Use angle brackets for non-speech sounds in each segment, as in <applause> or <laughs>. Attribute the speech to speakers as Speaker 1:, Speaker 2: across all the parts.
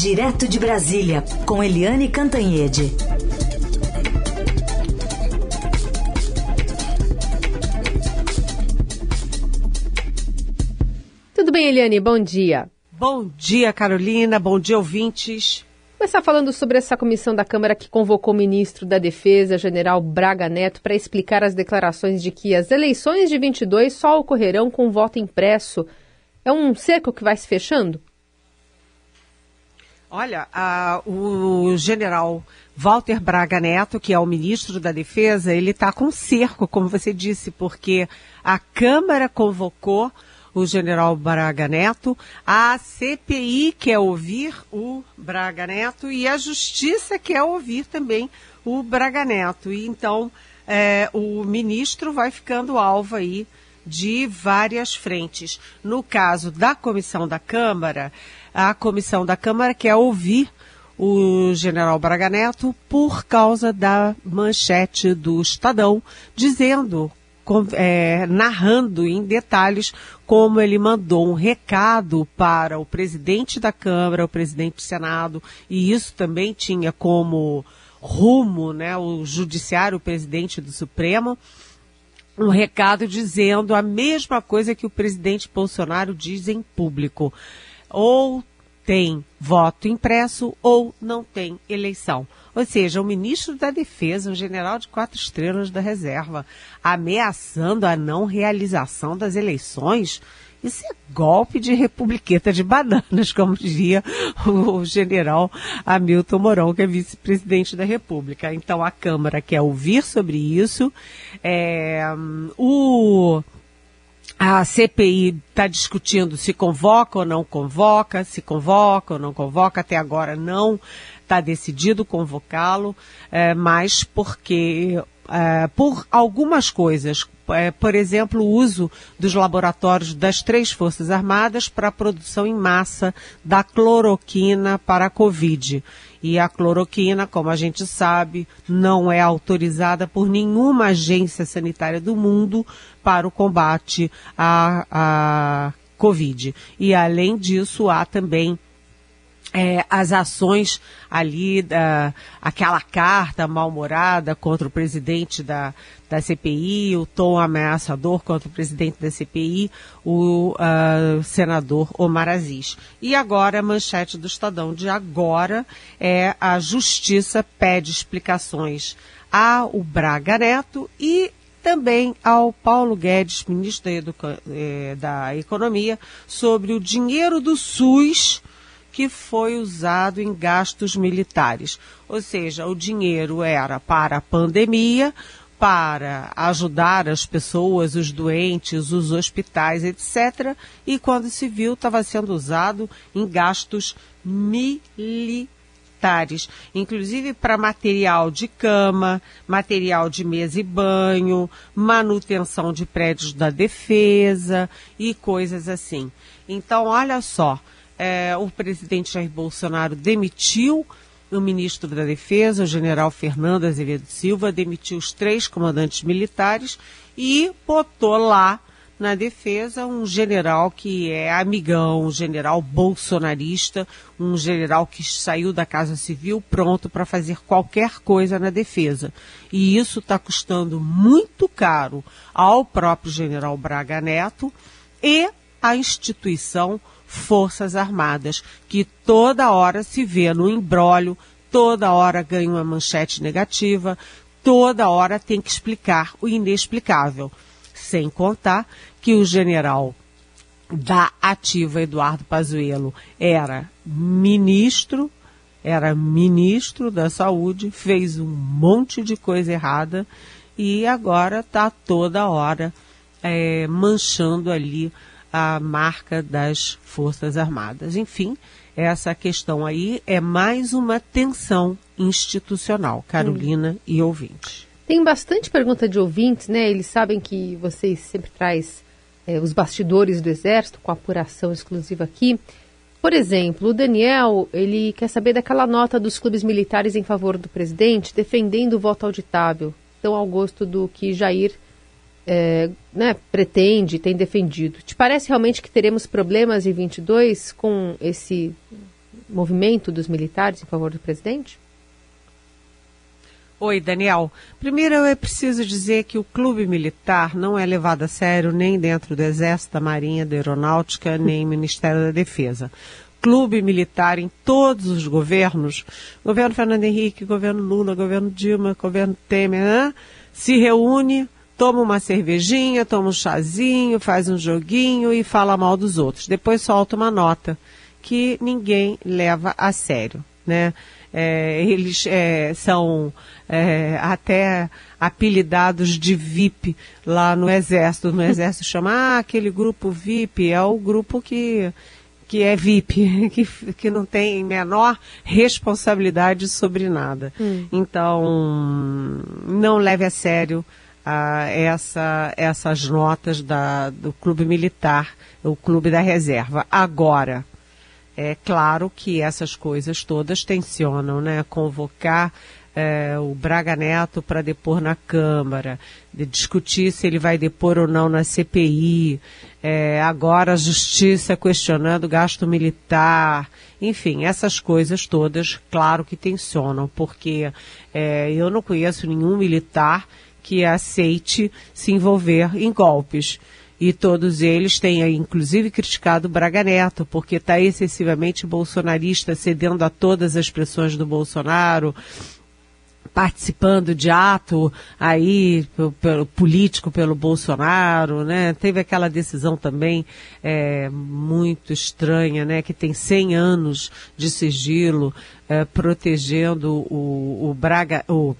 Speaker 1: Direto de Brasília, com Eliane Cantanhede.
Speaker 2: Tudo bem, Eliane? Bom dia.
Speaker 3: Bom dia, Carolina. Bom dia, ouvintes.
Speaker 2: Começar falando sobre essa comissão da Câmara que convocou o ministro da Defesa, general Braga Neto, para explicar as declarações de que as eleições de 22 só ocorrerão com voto impresso. É um cerco que vai se fechando?
Speaker 3: Olha, a, o general Walter Braga Neto, que é o ministro da Defesa, ele está com cerco, como você disse, porque a Câmara convocou o general Braga Neto, a CPI quer ouvir o Braga Neto e a Justiça quer ouvir também o Braga Neto. E então é, o ministro vai ficando alvo aí de várias frentes. No caso da comissão da Câmara, a comissão da Câmara quer ouvir o general Braga Neto por causa da manchete do Estadão, dizendo é, narrando em detalhes como ele mandou um recado para o presidente da Câmara, o presidente do Senado, e isso também tinha como rumo né, o judiciário, o presidente do Supremo, um recado dizendo a mesma coisa que o presidente Bolsonaro diz em público. Ou tem voto impresso ou não tem eleição. Ou seja, o ministro da Defesa, um general de quatro estrelas da reserva, ameaçando a não realização das eleições. Isso é golpe de republiqueta de bananas, <laughs> como dizia o general Hamilton Mourão, que é vice-presidente da República. Então a Câmara quer ouvir sobre isso. É, o a CPI está discutindo se convoca ou não convoca, se convoca ou não convoca, até agora não está decidido convocá-lo, é, mas porque é, por algumas coisas, é, por exemplo, o uso dos laboratórios das três Forças Armadas para a produção em massa da cloroquina para a Covid. E a cloroquina, como a gente sabe, não é autorizada por nenhuma agência sanitária do mundo para o combate à, à Covid. E além disso, há também é, as ações ali, da, aquela carta mal-humorada contra o presidente da, da CPI, o tom ameaçador contra o presidente da CPI, o uh, senador Omar Aziz. E agora a manchete do Estadão de agora é a Justiça pede explicações ao Braga Neto e também ao Paulo Guedes, ministro da, Educa eh, da Economia, sobre o dinheiro do SUS que foi usado em gastos militares. Ou seja, o dinheiro era para a pandemia, para ajudar as pessoas, os doentes, os hospitais, etc. E quando se viu, estava sendo usado em gastos militares, inclusive para material de cama, material de mesa e banho, manutenção de prédios da defesa e coisas assim. Então, olha só, é, o presidente Jair Bolsonaro demitiu o ministro da Defesa, o general Fernando Azevedo Silva, demitiu os três comandantes militares e botou lá na defesa um general que é amigão, um general bolsonarista, um general que saiu da Casa Civil pronto para fazer qualquer coisa na defesa. E isso está custando muito caro ao próprio general Braga Neto e à instituição Forças Armadas, que toda hora se vê no embrólio, toda hora ganha uma manchete negativa, toda hora tem que explicar o inexplicável. Sem contar que o general da ativa Eduardo Pazuello era ministro, era ministro da saúde, fez um monte de coisa errada e agora está toda hora é, manchando ali a marca das Forças Armadas. Enfim, essa questão aí é mais uma tensão institucional, Carolina hum. e ouvintes.
Speaker 2: Tem bastante pergunta de ouvintes, né? Eles sabem que vocês sempre traz é, os bastidores do Exército com apuração exclusiva aqui. Por exemplo, o Daniel, ele quer saber daquela nota dos clubes militares em favor do presidente, defendendo o voto auditável, tão ao gosto do que Jair é, né, pretende, tem defendido. Te parece realmente que teremos problemas em 22 com esse movimento dos militares em favor do presidente?
Speaker 3: Oi, Daniel. Primeiro é preciso dizer que o clube militar não é levado a sério nem dentro do Exército, da Marinha, da Aeronáutica, <laughs> nem Ministério da Defesa. Clube militar em todos os governos, governo Fernando Henrique, governo Lula, governo Dilma, governo Temer, né? se reúne, toma uma cervejinha, toma um chazinho, faz um joguinho e fala mal dos outros. Depois solta uma nota que ninguém leva a sério, né? É, eles é, são é, até apelidados de VIP lá no Exército. No Exército chama, ah, aquele grupo VIP é o grupo que, que é VIP, <laughs> que, que não tem menor responsabilidade sobre nada. Hum. Então, não leve a sério ah, essa, essas notas da, do Clube Militar, o Clube da Reserva. Agora, é claro que essas coisas todas tensionam, né? Convocar é, o Braga Neto para depor na Câmara, de discutir se ele vai depor ou não na CPI, é, agora a Justiça questionando gasto militar, enfim, essas coisas todas, claro que tensionam, porque é, eu não conheço nenhum militar que aceite se envolver em golpes e todos eles têm, inclusive, criticado Braga Neto, porque está excessivamente bolsonarista, cedendo a todas as pressões do Bolsonaro, participando de ato aí pelo, político pelo Bolsonaro, né? Teve aquela decisão também é, muito estranha, né? Que tem 100 anos de sigilo, é, protegendo o, o Braga, o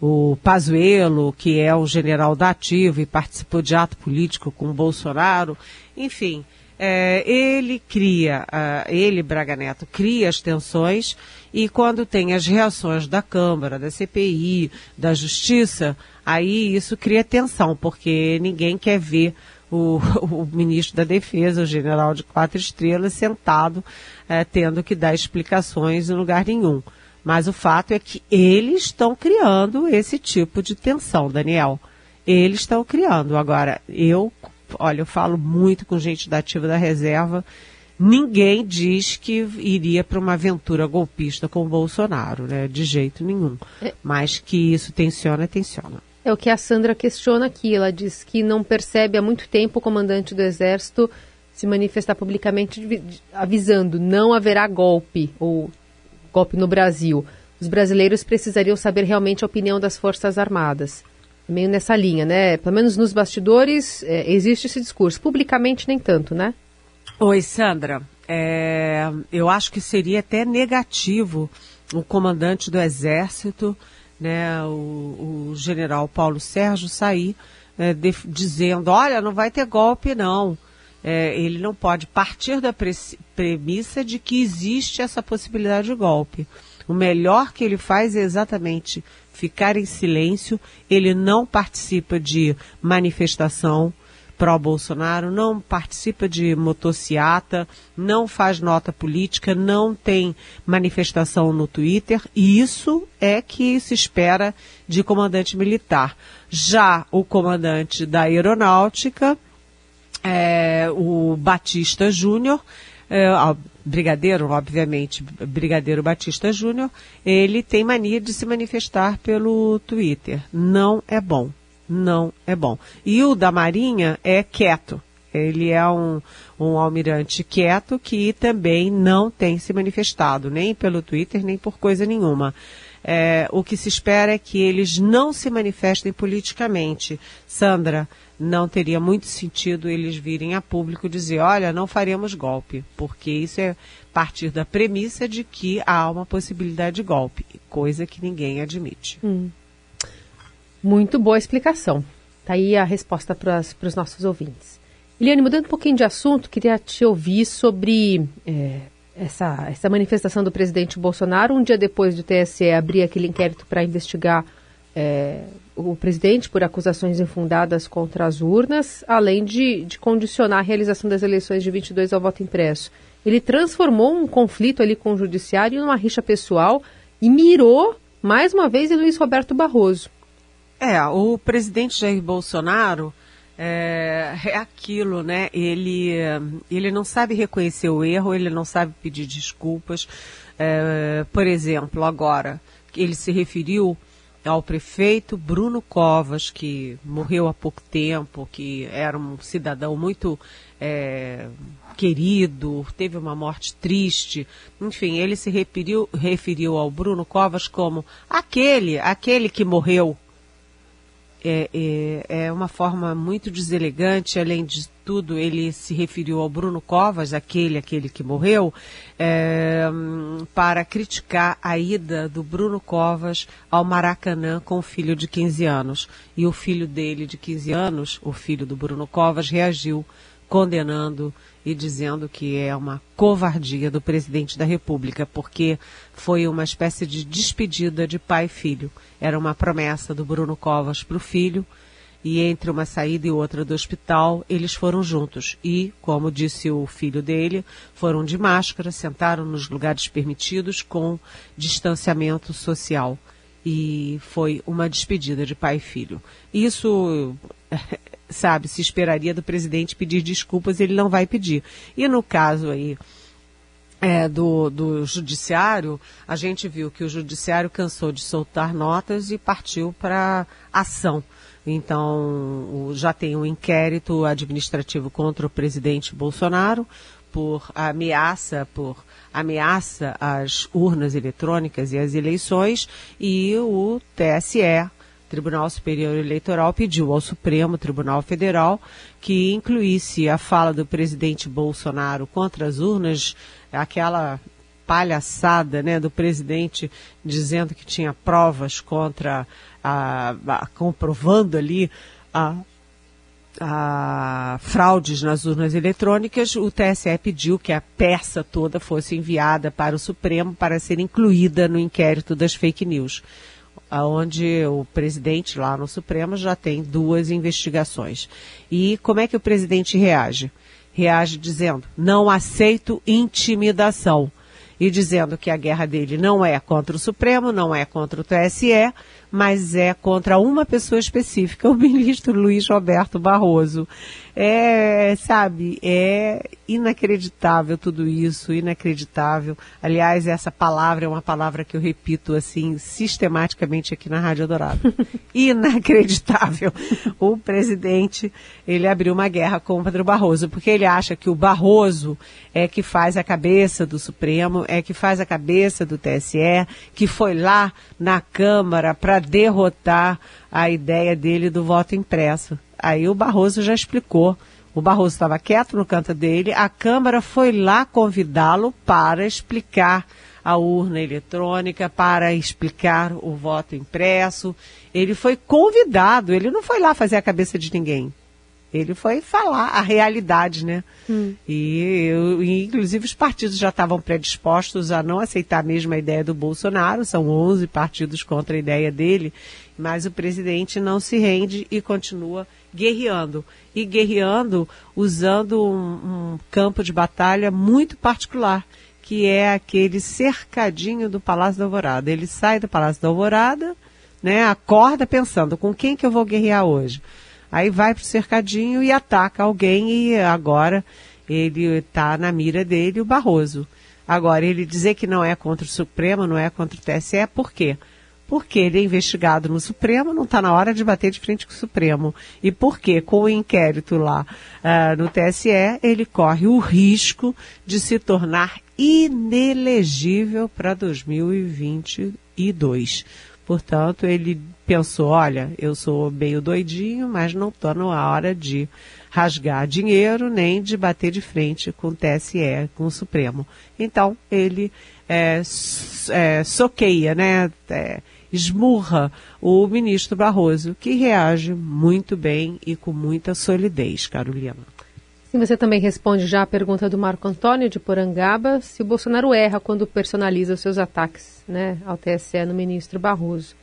Speaker 3: o Pazuello, que é o general da ativa e participou de ato político com Bolsonaro, enfim, é, ele cria, uh, ele, Braga Neto, cria as tensões e quando tem as reações da Câmara, da CPI, da Justiça, aí isso cria tensão, porque ninguém quer ver o, <laughs> o ministro da Defesa, o general de quatro estrelas, sentado, uh, tendo que dar explicações em lugar nenhum. Mas o fato é que eles estão criando esse tipo de tensão, Daniel. Eles estão criando. Agora, eu, olha, eu falo muito com gente da ativa da reserva. Ninguém diz que iria para uma aventura golpista com o Bolsonaro, né? De jeito nenhum. É. Mas que isso tensiona, tensiona.
Speaker 2: É o que a Sandra questiona aqui. Ela diz que não percebe há muito tempo o comandante do Exército se manifestar publicamente avisando não haverá golpe ou golpe no Brasil. Os brasileiros precisariam saber realmente a opinião das Forças Armadas. Meio nessa linha, né? Pelo menos nos bastidores é, existe esse discurso. Publicamente, nem tanto, né?
Speaker 3: Oi, Sandra. É, eu acho que seria até negativo o comandante do Exército, né, o, o general Paulo Sérgio, sair é, de, dizendo: olha, não vai ter golpe, não é, ele não pode partir da pre premissa de que existe essa possibilidade de golpe. O melhor que ele faz é exatamente ficar em silêncio, ele não participa de manifestação pró-Bolsonaro, não participa de motociata, não faz nota política, não tem manifestação no Twitter, e isso é que se espera de comandante militar. Já o comandante da aeronáutica, é, o Batista Júnior, é, brigadeiro, obviamente, Brigadeiro Batista Júnior, ele tem mania de se manifestar pelo Twitter. Não é bom. Não é bom. E o da Marinha é quieto. Ele é um, um almirante quieto que também não tem se manifestado, nem pelo Twitter, nem por coisa nenhuma. É, o que se espera é que eles não se manifestem politicamente. Sandra, não teria muito sentido eles virem a público dizer, olha, não faremos golpe, porque isso é partir da premissa de que há uma possibilidade de golpe, coisa que ninguém admite. Hum.
Speaker 2: Muito boa explicação. Está aí a resposta para os nossos ouvintes. Eliane, mudando um pouquinho de assunto, queria te ouvir sobre é, essa, essa manifestação do presidente Bolsonaro, um dia depois do TSE abrir aquele inquérito para investigar é, o presidente por acusações infundadas contra as urnas, além de, de condicionar a realização das eleições de 22 ao voto impresso. Ele transformou um conflito ali com o judiciário em uma rixa pessoal e mirou, mais uma vez, em Luiz Roberto Barroso.
Speaker 3: É, o presidente Jair Bolsonaro é, é aquilo, né? Ele, ele não sabe reconhecer o erro, ele não sabe pedir desculpas. É, por exemplo, agora, ele se referiu ao prefeito Bruno Covas, que morreu há pouco tempo, que era um cidadão muito é, querido, teve uma morte triste. Enfim, ele se referiu, referiu ao Bruno Covas como aquele, aquele que morreu é, é, é, uma forma muito deselegante. Além de ele se referiu ao Bruno Covas, aquele, aquele que morreu, é, para criticar a ida do Bruno Covas ao Maracanã com o filho de 15 anos. E o filho dele, de 15 anos, o filho do Bruno Covas, reagiu condenando e dizendo que é uma covardia do presidente da República, porque foi uma espécie de despedida de pai e filho. Era uma promessa do Bruno Covas para o filho, e entre uma saída e outra do hospital, eles foram juntos. E, como disse o filho dele, foram de máscara, sentaram nos lugares permitidos com distanciamento social. E foi uma despedida de pai e filho. Isso <laughs> sabe, se esperaria do presidente pedir desculpas, ele não vai pedir. E no caso aí é, do, do judiciário, a gente viu que o judiciário cansou de soltar notas e partiu para ação. Então, já tem um inquérito administrativo contra o presidente Bolsonaro por ameaça, por ameaça às urnas eletrônicas e às eleições, e o TSE Tribunal Superior Eleitoral pediu ao Supremo Tribunal Federal que incluísse a fala do presidente Bolsonaro contra as urnas, aquela palhaçada né, do presidente dizendo que tinha provas contra, a, a comprovando ali a, a fraudes nas urnas eletrônicas, o TSE pediu que a peça toda fosse enviada para o Supremo para ser incluída no inquérito das fake news onde o presidente lá no Supremo já tem duas investigações. E como é que o presidente reage? Reage dizendo: não aceito intimidação. E dizendo que a guerra dele não é contra o Supremo, não é contra o TSE, mas é contra uma pessoa específica, <laughs> o ministro Luiz Roberto Barroso. É, sabe, é inacreditável tudo isso, inacreditável. Aliás, essa palavra é uma palavra que eu repito assim sistematicamente aqui na Rádio Dourado. <laughs> inacreditável. O presidente, ele abriu uma guerra contra o Barroso, porque ele acha que o Barroso é que faz a cabeça do Supremo, é que faz a cabeça do TSE, que foi lá na Câmara para derrotar a ideia dele do voto impresso. Aí o Barroso já explicou. O Barroso estava quieto no canto dele, a Câmara foi lá convidá-lo para explicar a urna eletrônica, para explicar o voto impresso. Ele foi convidado, ele não foi lá fazer a cabeça de ninguém. Ele foi falar a realidade, né? Hum. E, eu, e, inclusive, os partidos já estavam predispostos a não aceitar mesmo a ideia do Bolsonaro. São 11 partidos contra a ideia dele. Mas o presidente não se rende e continua guerreando. E guerreando usando um, um campo de batalha muito particular, que é aquele cercadinho do Palácio da Alvorada. Ele sai do Palácio da Alvorada, né, acorda pensando com quem que eu vou guerrear hoje. Aí vai para o cercadinho e ataca alguém e agora ele está na mira dele, o Barroso. Agora, ele dizer que não é contra o Supremo, não é contra o TSE, por quê? porque ele é investigado no Supremo, não está na hora de bater de frente com o Supremo. E porque, com o inquérito lá uh, no TSE, ele corre o risco de se tornar inelegível para 2022. Portanto, ele pensou: olha, eu sou meio doidinho, mas não estou na hora de rasgar dinheiro nem de bater de frente com o TSE, com o Supremo. Então, ele é, é, soqueia, né? É, esmurra o ministro Barroso, que reage muito bem e com muita solidez, Carolina.
Speaker 2: Sim, você também responde já a pergunta do Marco Antônio de Porangaba, se o Bolsonaro erra quando personaliza os seus ataques né, ao TSE no ministro Barroso.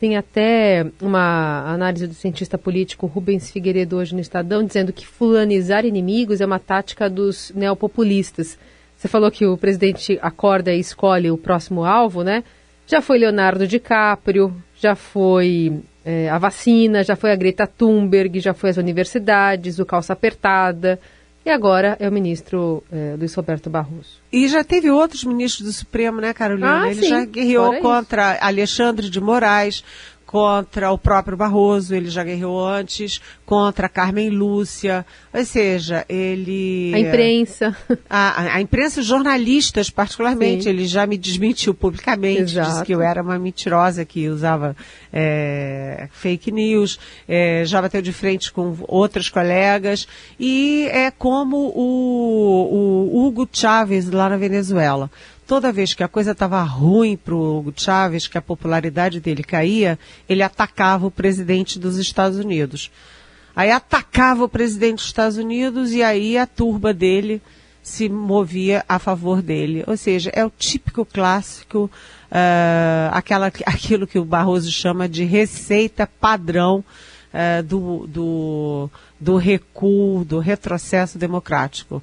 Speaker 2: Tem até uma análise do cientista político Rubens Figueiredo hoje no Estadão, dizendo que fulanizar inimigos é uma tática dos neopopulistas. Você falou que o presidente acorda e escolhe o próximo alvo, né? Já foi Leonardo DiCaprio, já foi é, a vacina, já foi a Greta Thunberg, já foi as universidades, o calça apertada. E agora é o ministro é, Luiz Roberto Barroso.
Speaker 3: E já teve outros ministros do Supremo, né, Carolina?
Speaker 2: Ah,
Speaker 3: Ele
Speaker 2: sim.
Speaker 3: já guerreou
Speaker 2: Fora
Speaker 3: contra Alexandre de Moraes, contra o próprio Barroso, ele já guerreou antes, contra Carmen Lúcia. Ou seja, ele.
Speaker 2: A imprensa.
Speaker 3: A, a- imprensa, os jornalistas, particularmente,
Speaker 2: Sim.
Speaker 3: ele já me desmentiu publicamente, disse
Speaker 2: Exato.
Speaker 3: que eu era uma mentirosa que usava é, fake news, é, já bateu de frente com outros colegas, e é como o, o Hugo Chávez lá na Venezuela. Toda vez que a coisa estava ruim para o Hugo Chávez, que a popularidade dele caía, ele atacava o presidente dos Estados Unidos. Aí atacava o presidente dos Estados Unidos e aí a turba dele se movia a favor dele. Ou seja, é o típico clássico, ah, aquela, <laughs> aquilo que o Barroso chama de receita padrão ah, do, do, do recuo, do retrocesso democrático.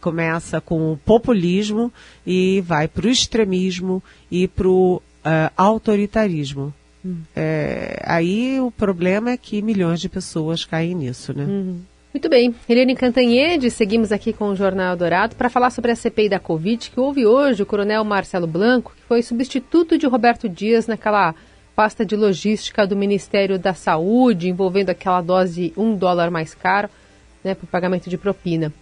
Speaker 3: Começa com o populismo e vai para o extremismo e para o autoritarismo. É, aí o problema é que milhões de pessoas caem nisso, né?
Speaker 2: Muito bem. Eliane Cantanhede, seguimos aqui com o Jornal Dourado para falar sobre a CPI da Covid, que houve hoje o coronel Marcelo Blanco, que foi substituto de Roberto Dias naquela pasta de logística do Ministério da Saúde, envolvendo aquela dose um dólar mais caro, né, para o pagamento de propina.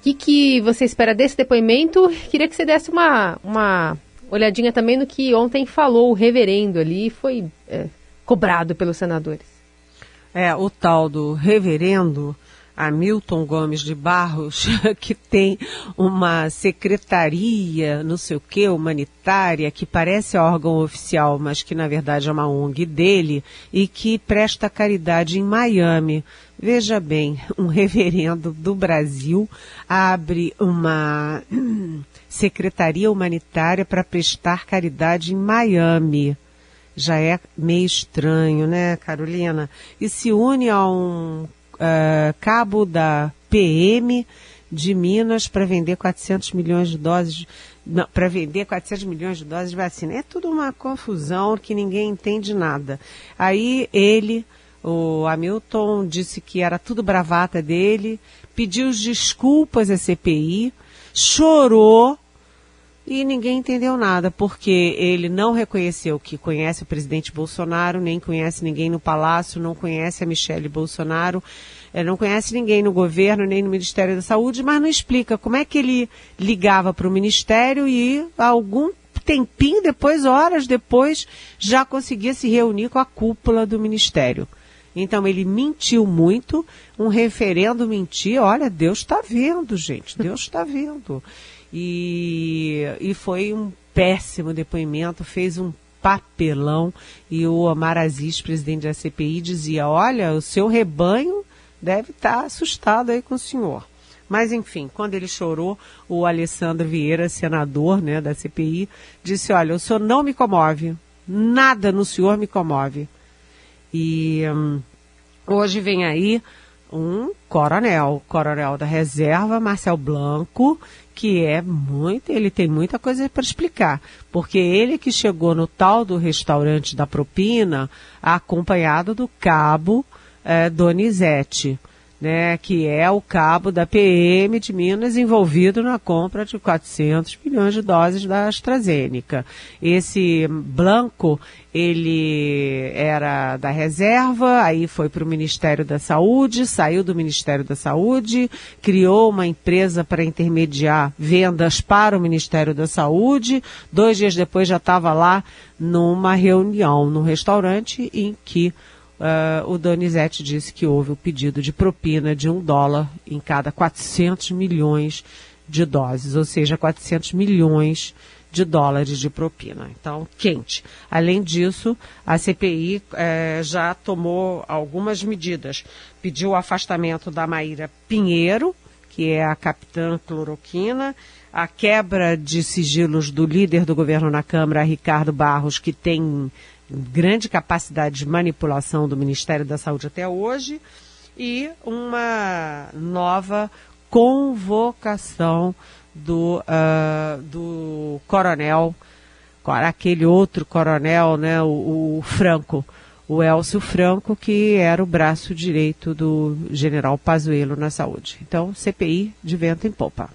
Speaker 2: O que, que você espera desse depoimento? <laughs> Queria que você desse uma, uma olhadinha também no que ontem falou o reverendo ali, foi é, cobrado pelos senadores.
Speaker 3: É, o tal do reverendo Hamilton Gomes de Barros, <laughs> que tem uma secretaria, não sei o que, humanitária, que parece órgão oficial, mas que na verdade é uma ONG dele, e que presta caridade em Miami. Veja bem, <laughs> um reverendo do Brasil abre uma <clears throat> secretaria humanitária para prestar caridade em Miami já é meio estranho, né, Carolina? E se une a um eh, cabo da PM de Minas para vender 400 milhões de doses, para vender 400 milhões de doses de vacina. É tudo uma confusão que ninguém entende nada. Aí ele, o Hamilton, disse que era tudo bravata dele, pediu desculpas à CPI, chorou e ninguém entendeu nada, porque ele não reconheceu que conhece o presidente Bolsonaro, nem conhece ninguém no palácio, não conhece a Michele Bolsonaro, eh, não conhece ninguém no governo, nem no Ministério da Saúde, mas não explica como é que ele ligava para o Ministério e algum tempinho depois, horas depois, já conseguia se reunir com a cúpula do Ministério. Então ele mentiu muito, um referendo mentir, olha, Deus está vendo, gente, Deus está vendo. <laughs> E, e foi um péssimo depoimento, fez um papelão e o Omar Aziz, presidente da CPI, dizia, olha, o seu rebanho deve estar assustado aí com o senhor. Mas, enfim, quando ele chorou, o Alessandro Vieira, senador né, da CPI, disse, olha, o senhor não me comove, nada no senhor me comove. E hum, hoje vem aí um coronel, coronel da reserva, Marcel Blanco, que é muito, ele tem muita coisa para explicar, porque ele que chegou no tal do restaurante da propina, acompanhado do cabo eh, Donizete, né, que é o cabo da PM de Minas envolvido na compra de 400 milhões de doses da AstraZeneca. Esse Blanco, ele era da reserva, aí foi para o Ministério da Saúde, saiu do Ministério da Saúde, criou uma empresa para intermediar vendas para o Ministério da Saúde. Dois dias depois já estava lá numa reunião, num restaurante em que Uh, o Donizete disse que houve o pedido de propina de um dólar em cada 400 milhões de doses, ou seja, 400 milhões de dólares de propina. Então, quente. Além disso, a CPI eh, já tomou algumas medidas. Pediu o afastamento da Maíra Pinheiro, que é a capitã cloroquina, a quebra de sigilos do líder do governo na Câmara, Ricardo Barros, que tem grande capacidade de manipulação do Ministério da Saúde até hoje e uma nova convocação do, uh, do coronel, aquele outro coronel, né, o, o Franco, o Elcio Franco, que era o braço direito do general Pazuello na saúde. Então, CPI de vento em popa.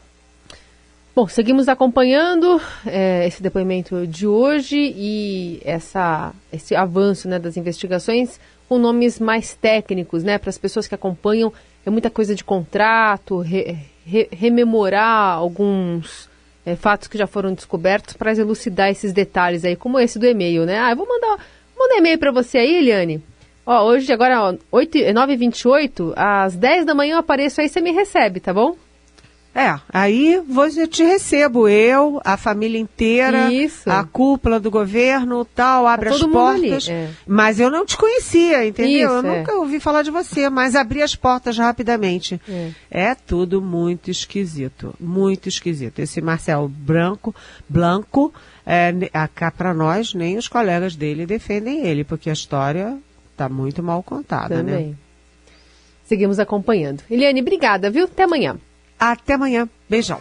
Speaker 2: Bom, seguimos acompanhando é, esse depoimento de hoje e essa, esse avanço né, das investigações com nomes mais técnicos, né, para as pessoas que acompanham. É muita coisa de contrato, re, re, rememorar alguns é, fatos que já foram descobertos para elucidar esses detalhes aí, como esse do e-mail, né? Ah, eu vou mandar, mandar e-mail para você aí, Eliane. Ó, hoje, agora, ó, 9h28, às 10 da manhã eu apareço aí, você me recebe, tá bom?
Speaker 3: É, aí você te recebo, eu, a família inteira,
Speaker 2: Isso.
Speaker 3: a cúpula do governo, tal, abre
Speaker 2: Tá
Speaker 3: as
Speaker 2: ali,
Speaker 3: portas.
Speaker 2: é.
Speaker 3: Mas eu não te conhecia, entendeu?
Speaker 2: Isso,
Speaker 3: eu
Speaker 2: é.
Speaker 3: nunca ouvi falar de você, mas abri as portas rapidamente.
Speaker 2: É.
Speaker 3: É tudo muito esquisito, muito esquisito. Esse Marcel Branco, Blanco, é, cá para nós, nem os colegas dele defendem ele, porque a história está muito mal contada, né?
Speaker 2: Também. Seguimos acompanhando. Eliane, obrigada, viu? Até amanhã.
Speaker 3: Até amanhã. Beijão.